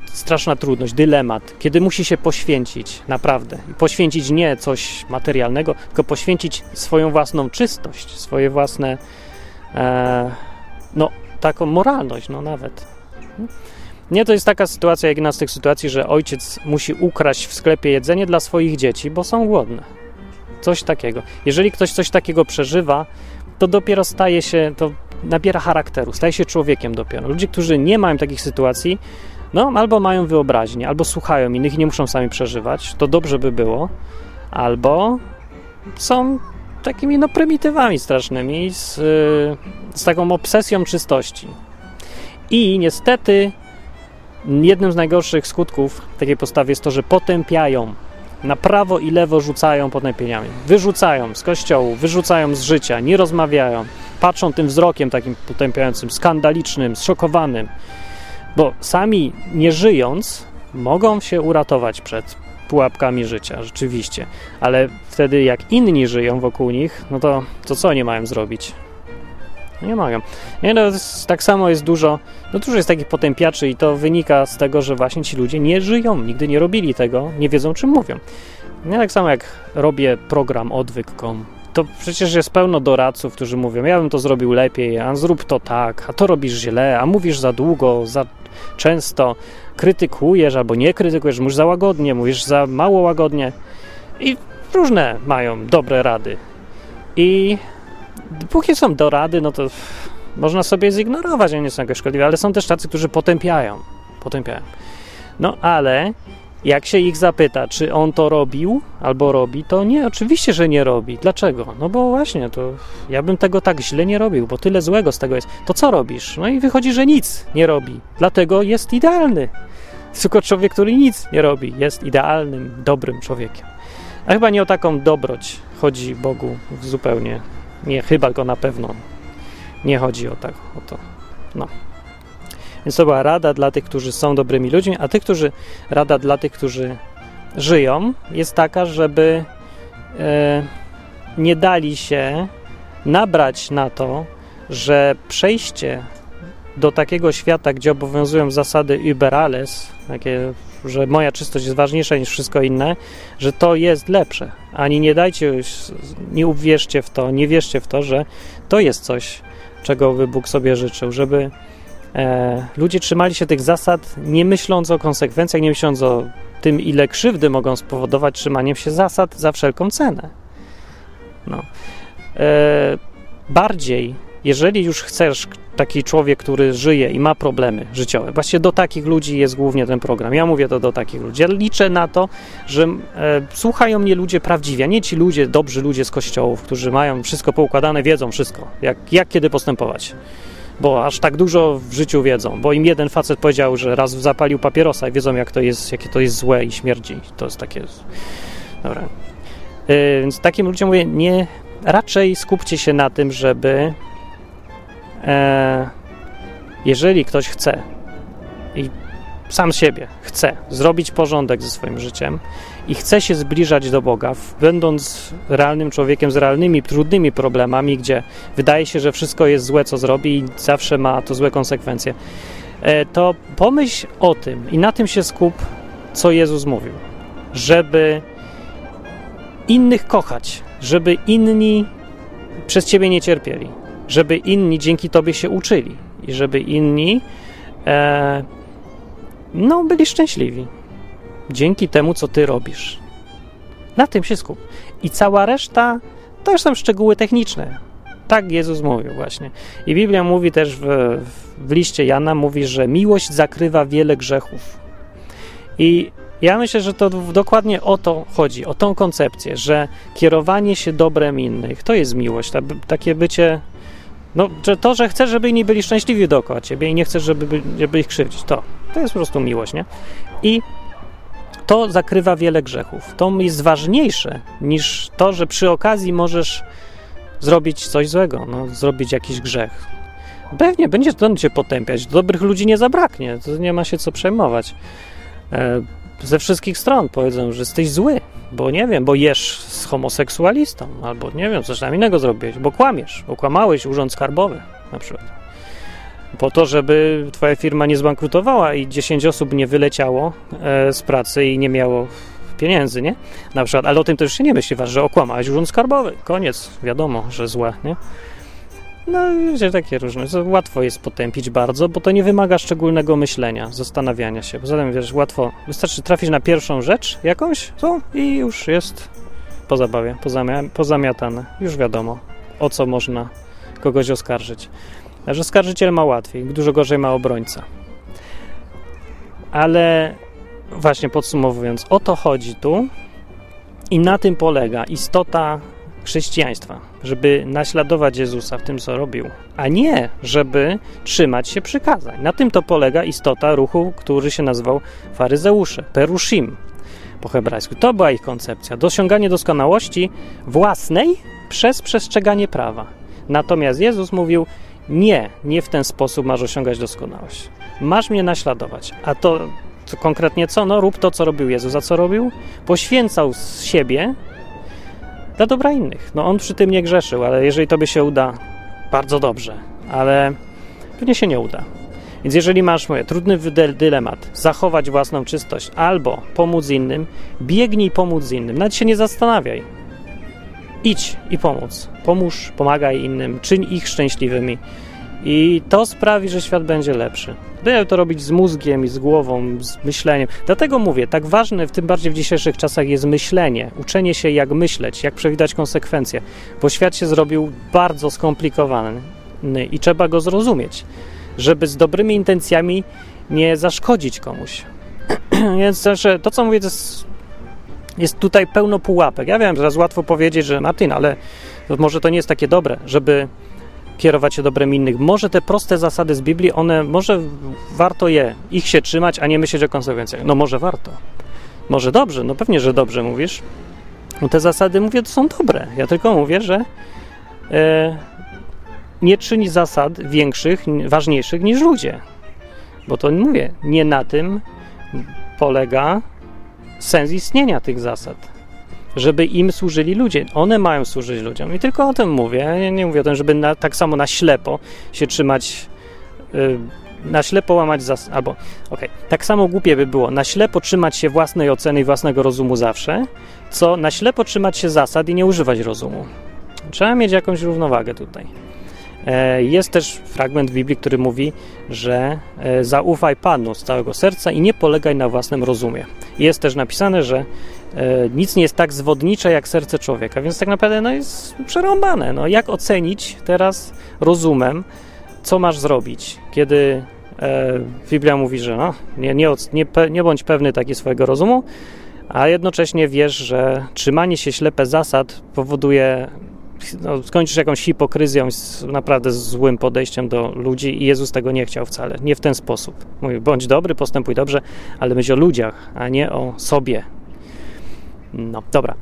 straszna trudność, dylemat, kiedy musi się poświęcić, naprawdę. Poświęcić nie coś materialnego, tylko poświęcić swoją własną czystość, swoje własne, e, no, taką moralność, no nawet. Nie, to jest taka sytuacja, jak jedna z tych sytuacji, że ojciec musi ukraść w sklepie jedzenie dla swoich dzieci, bo są głodne. Coś takiego. Jeżeli ktoś coś takiego przeżywa, to dopiero staje się, to nabiera charakteru, staje się człowiekiem dopiero. Ludzie, którzy nie mają takich sytuacji, no albo mają wyobraźnię, albo słuchają innych i nie muszą sami przeżywać, to dobrze by było, albo są takimi no prymitywami strasznymi, z, z taką obsesją czystości. I niestety jednym z najgorszych skutków takiej postawy jest to, że potępiają na prawo i lewo rzucają potępieniami. Wyrzucają z kościołu, wyrzucają z życia, nie rozmawiają patrzą tym wzrokiem takim potępiającym, skandalicznym, zszokowanym, bo sami nie żyjąc mogą się uratować przed pułapkami życia, rzeczywiście, ale wtedy jak inni żyją wokół nich, no to, to co oni mają zrobić? Nie mogą. Nie, no, tak samo jest dużo, no dużo jest takich potępiaczy i to wynika z tego, że właśnie ci ludzie nie żyją, nigdy nie robili tego, nie wiedzą czym mówią. Nie tak samo jak robię program odwyk.com, to przecież jest pełno doradców, którzy mówią, ja bym to zrobił lepiej, a zrób to tak, a to robisz źle, a mówisz za długo, za często, krytykujesz albo nie krytykujesz, mówisz za łagodnie, mówisz za mało łagodnie i różne mają dobre rady. I póki są do rady, no to można sobie zignorować, one nie są jakoś szkodliwe, ale są też tacy, którzy potępiają. Potępiają. No ale jak się ich zapyta, czy on to robił albo robi, to nie, oczywiście, że nie robi. Dlaczego? No bo właśnie, to ja bym tego tak źle nie robił, bo tyle złego z tego jest. To co robisz? No i wychodzi, że nic nie robi. Dlatego jest idealny. Tylko człowiek, który nic nie robi, jest idealnym, dobrym człowiekiem. A chyba nie o taką dobroć chodzi Bogu zupełnie. Nie, chyba go na pewno nie chodzi o tak, o to. No. Więc to była rada dla tych, którzy są dobrymi ludźmi, a tych, którzy, rada dla tych, którzy żyją, jest taka, żeby e, nie dali się nabrać na to, że przejście do takiego świata, gdzie obowiązują zasady überales, takie, że moja czystość jest ważniejsza niż wszystko inne, że to jest lepsze. Ani nie dajcie, nie uwierzcie w to, nie wierzcie w to, że to jest coś, czego by Bóg sobie życzył, żeby ludzie trzymali się tych zasad, nie myśląc o konsekwencjach, nie myśląc o tym, ile krzywdy mogą spowodować trzymaniem się zasad za wszelką cenę. No. E, bardziej, jeżeli już chcesz taki człowiek, który żyje i ma problemy życiowe. Właśnie do takich ludzi jest głównie ten program. Ja mówię to do takich ludzi. Ja liczę na to, że e, słuchają mnie ludzie prawdziwi, a nie ci ludzie, dobrzy ludzie z kościołów, którzy mają wszystko poukładane, wiedzą wszystko, jak, jak kiedy postępować. Bo aż tak dużo w życiu wiedzą, bo im jeden facet powiedział, że raz zapalił papierosa i wiedzą, jak to jest, jakie to jest złe i śmierdzi. To jest takie. Dobra. E, więc takim ludziom mówię, nie, raczej skupcie się na tym, żeby e, jeżeli ktoś chce i sam siebie chce zrobić porządek ze swoim życiem i chce się zbliżać do Boga, będąc realnym człowiekiem z realnymi, trudnymi problemami, gdzie wydaje się, że wszystko jest złe, co zrobi i zawsze ma to złe konsekwencje, e, to pomyśl o tym i na tym się skup, co Jezus mówił, żeby innych kochać, żeby inni przez ciebie nie cierpieli żeby inni dzięki Tobie się uczyli i żeby inni e, no, byli szczęśliwi dzięki temu, co Ty robisz. Na tym się skup. I cała reszta to już są szczegóły techniczne. Tak Jezus mówił właśnie. I Biblia mówi też w, w liście Jana, mówi, że miłość zakrywa wiele grzechów. I ja myślę, że to dokładnie o to chodzi, o tą koncepcję, że kierowanie się dobrem innych to jest miłość, takie bycie no, że to, że chcesz, żeby inni byli szczęśliwi dookoła ciebie i nie chcesz, żeby, żeby ich krzywdzić, to, to jest po prostu miłość, nie? I to zakrywa wiele grzechów. To jest ważniejsze niż to, że przy okazji możesz zrobić coś złego, no, zrobić jakiś grzech. Pewnie będzie to cię potępiać. Dobrych ludzi nie zabraknie, to nie ma się co przejmować. E, ze wszystkich stron powiedzą, że jesteś zły, bo nie wiem, bo jesz z homoseksualistą, albo nie wiem, coś tam innego zrobiłeś, bo kłamiesz, bo kłamałeś urząd skarbowy na przykład. Po to, żeby twoja firma nie zbankrutowała i 10 osób nie wyleciało e, z pracy i nie miało pieniędzy, nie? Na przykład, ale o tym też się nie myśli, że okłamałeś urząd skarbowy. Koniec, wiadomo, że złe, nie? No, wiecie, takie różne. Łatwo jest potępić bardzo, bo to nie wymaga szczególnego myślenia, zastanawiania się. Poza tym, wiesz, łatwo, wystarczy trafić na pierwszą rzecz jakąś, co i już jest po zabawie, pozamia pozamiatane. Już wiadomo, o co można kogoś oskarżyć. Że skarżyciel ma łatwiej, dużo gorzej ma obrońca. Ale właśnie podsumowując, o to chodzi tu i na tym polega istota chrześcijaństwa, żeby naśladować Jezusa w tym, co robił, a nie, żeby trzymać się przykazań. Na tym to polega istota ruchu, który się nazywał faryzeusze, perushim po hebrajsku. To była ich koncepcja. Dosiąganie doskonałości własnej przez przestrzeganie prawa. Natomiast Jezus mówił, nie, nie w ten sposób masz osiągać doskonałość. Masz mnie naśladować. A to, to konkretnie co? No rób to, co robił Jezus. A co robił? Poświęcał z siebie dla dobra innych. No on przy tym nie grzeszył, ale jeżeli tobie się uda bardzo dobrze, ale pewnie się nie uda. Więc jeżeli masz mówię, trudny dylemat, zachować własną czystość albo pomóc innym, biegnij pomóc innym. Nawet się nie zastanawiaj. Idź i pomóc. Pomóż, pomagaj innym, czyń ich szczęśliwymi. I to sprawi, że świat będzie lepszy. Będę to robić z mózgiem i z głową, z myśleniem. Dlatego mówię, tak ważne, w tym bardziej w dzisiejszych czasach jest myślenie, uczenie się jak myśleć, jak przewidywać konsekwencje, bo świat się zrobił bardzo skomplikowany i trzeba go zrozumieć, żeby z dobrymi intencjami nie zaszkodzić komuś. Więc znaczy, to, co mówię, to jest, jest tutaj pełno pułapek. Ja wiem, teraz łatwo powiedzieć, że Martin, ale może to nie jest takie dobre, żeby kierować się dobrem innych. Może te proste zasady z Biblii, one, może warto je, ich się trzymać, a nie myśleć o konsekwencjach. No może warto. Może dobrze, no pewnie, że dobrze mówisz. No te zasady, mówię, to są dobre. Ja tylko mówię, że e, nie czyni zasad większych, ważniejszych niż ludzie. Bo to mówię, nie na tym polega sens istnienia tych zasad żeby im służyli ludzie. One mają służyć ludziom. I tylko o tym mówię. Ja nie mówię o tym, żeby na, tak samo na ślepo się trzymać, yy, na ślepo łamać zasady. Albo, okej, okay, tak samo głupie by było na ślepo trzymać się własnej oceny i własnego rozumu zawsze, co na ślepo trzymać się zasad i nie używać rozumu. Trzeba mieć jakąś równowagę tutaj. E, jest też fragment Biblii, który mówi, że e, zaufaj Panu z całego serca i nie polegaj na własnym rozumie. Jest też napisane, że E, nic nie jest tak zwodnicze jak serce człowieka, więc tak naprawdę no, jest przerąbane. No, jak ocenić teraz rozumem, co masz zrobić, kiedy e, Biblia mówi, że no, nie, nie, nie, nie bądź pewny taki swojego rozumu, a jednocześnie wiesz, że trzymanie się ślepe zasad powoduje, no, skończysz jakąś hipokryzją, naprawdę złym podejściem do ludzi i Jezus tego nie chciał wcale, nie w ten sposób. Mówi, bądź dobry, postępuj dobrze, ale myśl o ludziach, a nie o sobie, no, dobra.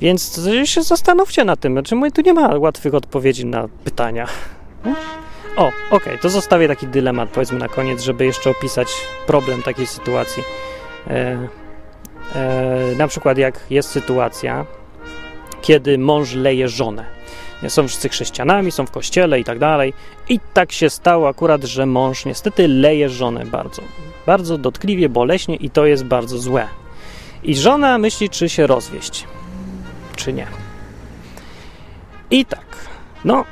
Więc się zastanówcie nad tym. Znaczy, tu nie ma łatwych odpowiedzi na pytania. O, okej, okay, to zostawię taki dylemat, powiedzmy na koniec, żeby jeszcze opisać problem takiej sytuacji. E, e, na przykład, jak jest sytuacja, kiedy mąż leje żonę. Są wszyscy chrześcijanami, są w kościele i tak dalej. I tak się stało akurat, że mąż niestety leje żonę bardzo. Bardzo dotkliwie, boleśnie i to jest bardzo złe. I żona myśli, czy się rozwieść, czy nie. I tak, no,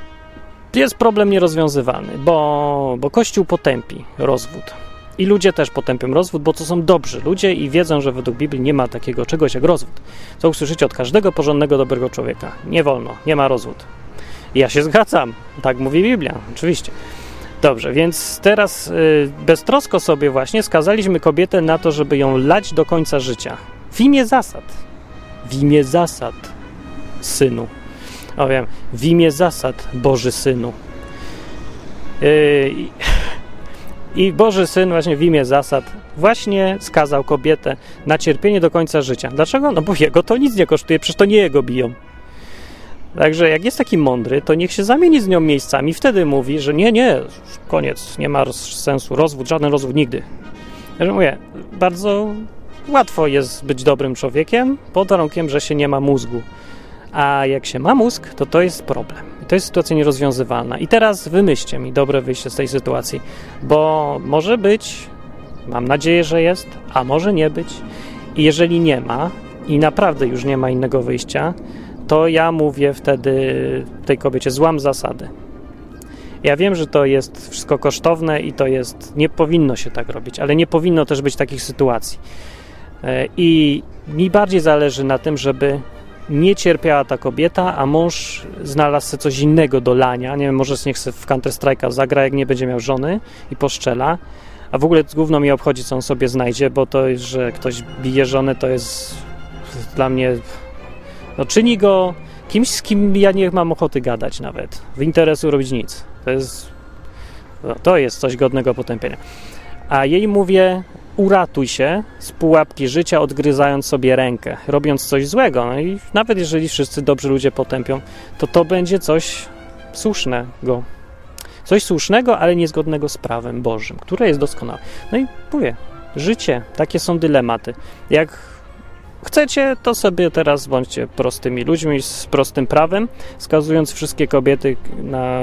jest problem nierozwiązywalny, bo, bo Kościół potępi rozwód. I ludzie też potępią rozwód, bo to są dobrzy ludzie i wiedzą, że według Biblii nie ma takiego czegoś jak rozwód. Co usłyszycie od każdego porządnego, dobrego człowieka. Nie wolno, nie ma rozwód. Ja się zgadzam, tak mówi Biblia, oczywiście. Dobrze, więc teraz y, beztrosko sobie właśnie skazaliśmy kobietę na to, żeby ją lać do końca życia. W imię zasad. W imię zasad, synu. O wiem, w imię zasad, Boży synu. Yy, I Boży Syn właśnie w imię zasad właśnie skazał kobietę na cierpienie do końca życia. Dlaczego? No bo jego to nic nie kosztuje, przecież to nie jego biją. Także jak jest taki mądry, to niech się zamieni z nią miejscami. Wtedy mówi, że nie, nie, koniec, nie ma sensu, rozwód, żaden rozwód nigdy. Ja mówię, bardzo Łatwo jest być dobrym człowiekiem pod warunkiem, że się nie ma mózgu. A jak się ma mózg, to to jest problem. To jest sytuacja nierozwiązywalna. I teraz wymyślcie mi dobre wyjście z tej sytuacji, bo może być, mam nadzieję, że jest, a może nie być. I jeżeli nie ma, i naprawdę już nie ma innego wyjścia, to ja mówię wtedy tej kobiecie, złam zasady. Ja wiem, że to jest wszystko kosztowne i to jest, nie powinno się tak robić, ale nie powinno też być takich sytuacji. E, I mi bardziej zależy na tym, żeby nie cierpiała ta kobieta, a mąż znalazł sobie coś innego do lania. Nie wiem, może niech sobie w Counter Strike'a zagra, jak nie będzie miał żony i poszczela. A w ogóle główno mi obchodzi, co on sobie znajdzie, bo to, że ktoś bije żonę, to jest dla mnie. No, czyni go kimś, z kim ja nie mam ochoty gadać nawet. W interesu robić nic. To jest. No, to jest coś godnego potępienia. A jej mówię, uratuj się z pułapki życia, odgryzając sobie rękę, robiąc coś złego. No i nawet jeżeli wszyscy dobrzy ludzie potępią, to to będzie coś słusznego. Coś słusznego, ale niezgodnego z prawem Bożym, które jest doskonałe. No i mówię, życie, takie są dylematy. Jak chcecie, to sobie teraz bądźcie prostymi ludźmi z prostym prawem, skazując wszystkie kobiety, na,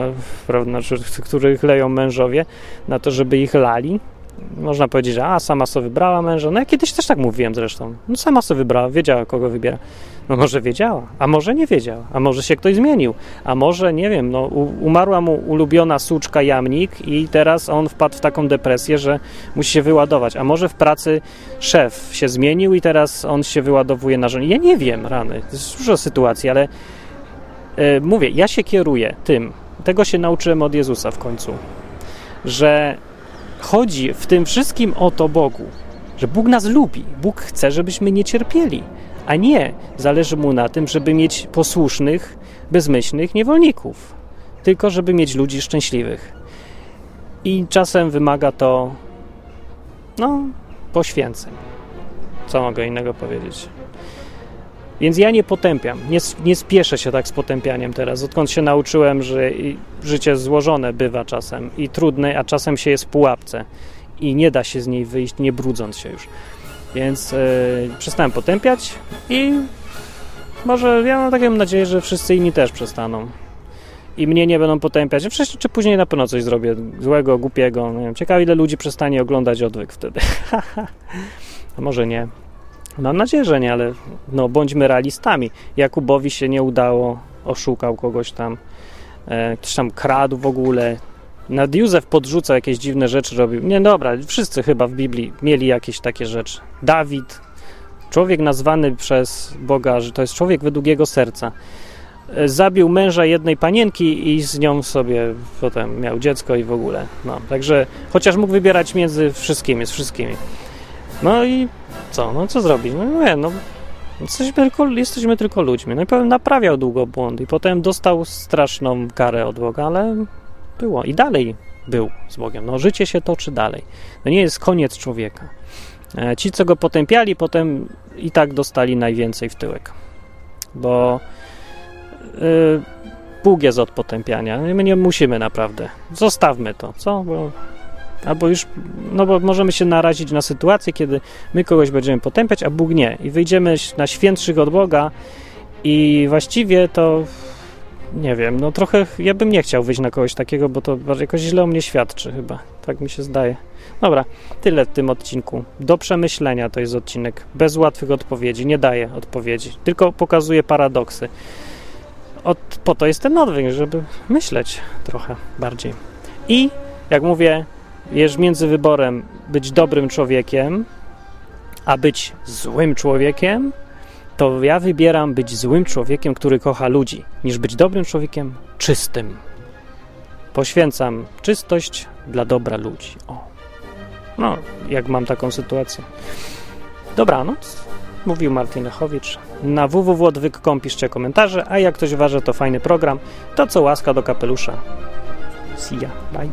prawda, których leją mężowie, na to, żeby ich lali. Można powiedzieć, że a, sama sobie wybrała męża. No ja kiedyś też tak mówiłem zresztą. No sama sobie wybrała, wiedziała, kogo wybiera. No może wiedziała, a może nie wiedziała, a może się ktoś zmienił, a może, nie wiem, no umarła mu ulubiona suczka jamnik i teraz on wpadł w taką depresję, że musi się wyładować, a może w pracy szef się zmienił i teraz on się wyładowuje na żonę. Ja nie wiem, rany, to jest dużo sytuacji, ale e, mówię, ja się kieruję tym, tego się nauczyłem od Jezusa w końcu, że chodzi w tym wszystkim o to Bogu, że Bóg nas lubi, Bóg chce, żebyśmy nie cierpieli a nie zależy mu na tym, żeby mieć posłusznych, bezmyślnych niewolników, tylko żeby mieć ludzi szczęśliwych. I czasem wymaga to, no, poświęceń. Co mogę innego powiedzieć? Więc ja nie potępiam, nie, nie spieszę się tak z potępianiem teraz, odkąd się nauczyłem, że życie złożone bywa czasem i trudne, a czasem się jest w pułapce i nie da się z niej wyjść, nie brudząc się już. Więc yy, przestałem potępiać i może ja mam taką nadzieję, że wszyscy inni też przestaną. I mnie nie będą potępiać. Wcześniej czy później na pewno coś zrobię złego, głupiego. Ciekawe, ile ludzi przestanie oglądać odwyk wtedy. A może nie. Mam nadzieję, że nie, ale no, bądźmy realistami. Jakubowi się nie udało, oszukał kogoś tam, e, ktoś tam kradł w ogóle, nad Józef podrzucał jakieś dziwne rzeczy, robił. Nie, dobra, wszyscy chyba w Biblii mieli jakieś takie rzeczy. Dawid, człowiek nazwany przez Boga, że to jest człowiek według jego serca. E, zabił męża jednej panienki i z nią sobie potem miał dziecko i w ogóle. No, także chociaż mógł wybierać między wszystkimi, z wszystkimi. No i co? No co zrobić? No nie, no jesteśmy tylko, jesteśmy tylko ludźmi. No i powiem, naprawiał długo błąd i potem dostał straszną karę od Boga, ale było i dalej był z Bogiem. No, życie się toczy dalej. To nie jest koniec człowieka. E, ci, co go potępiali, potem i tak dostali najwięcej w tyłek. Bo yy, Bóg jest od potępiania. My nie musimy naprawdę. Zostawmy to, co? Bo, albo już, no bo możemy się narazić na sytuację, kiedy my kogoś będziemy potępiać, a Bóg nie. I wyjdziemy na świętszych od Boga i właściwie to nie wiem, no trochę ja bym nie chciał wyjść na kogoś takiego, bo to jakoś źle o mnie świadczy chyba. Tak mi się zdaje. Dobra, tyle w tym odcinku. Do przemyślenia to jest odcinek. Bez łatwych odpowiedzi. Nie daje odpowiedzi, tylko pokazuje paradoksy. Od, po to jest ten odwyk, żeby myśleć trochę bardziej. I jak mówię, jest między wyborem być dobrym człowiekiem, a być złym człowiekiem, to ja wybieram być złym człowiekiem, który kocha ludzi, niż być dobrym człowiekiem czystym. Poświęcam czystość dla dobra ludzi. O. No, jak mam taką sytuację. Dobranoc, mówił Martin Lechowicz. Na www.odwyk.com piszcie komentarze, a jak ktoś uważa, to fajny program, to co łaska do kapelusza. See ya. Bye.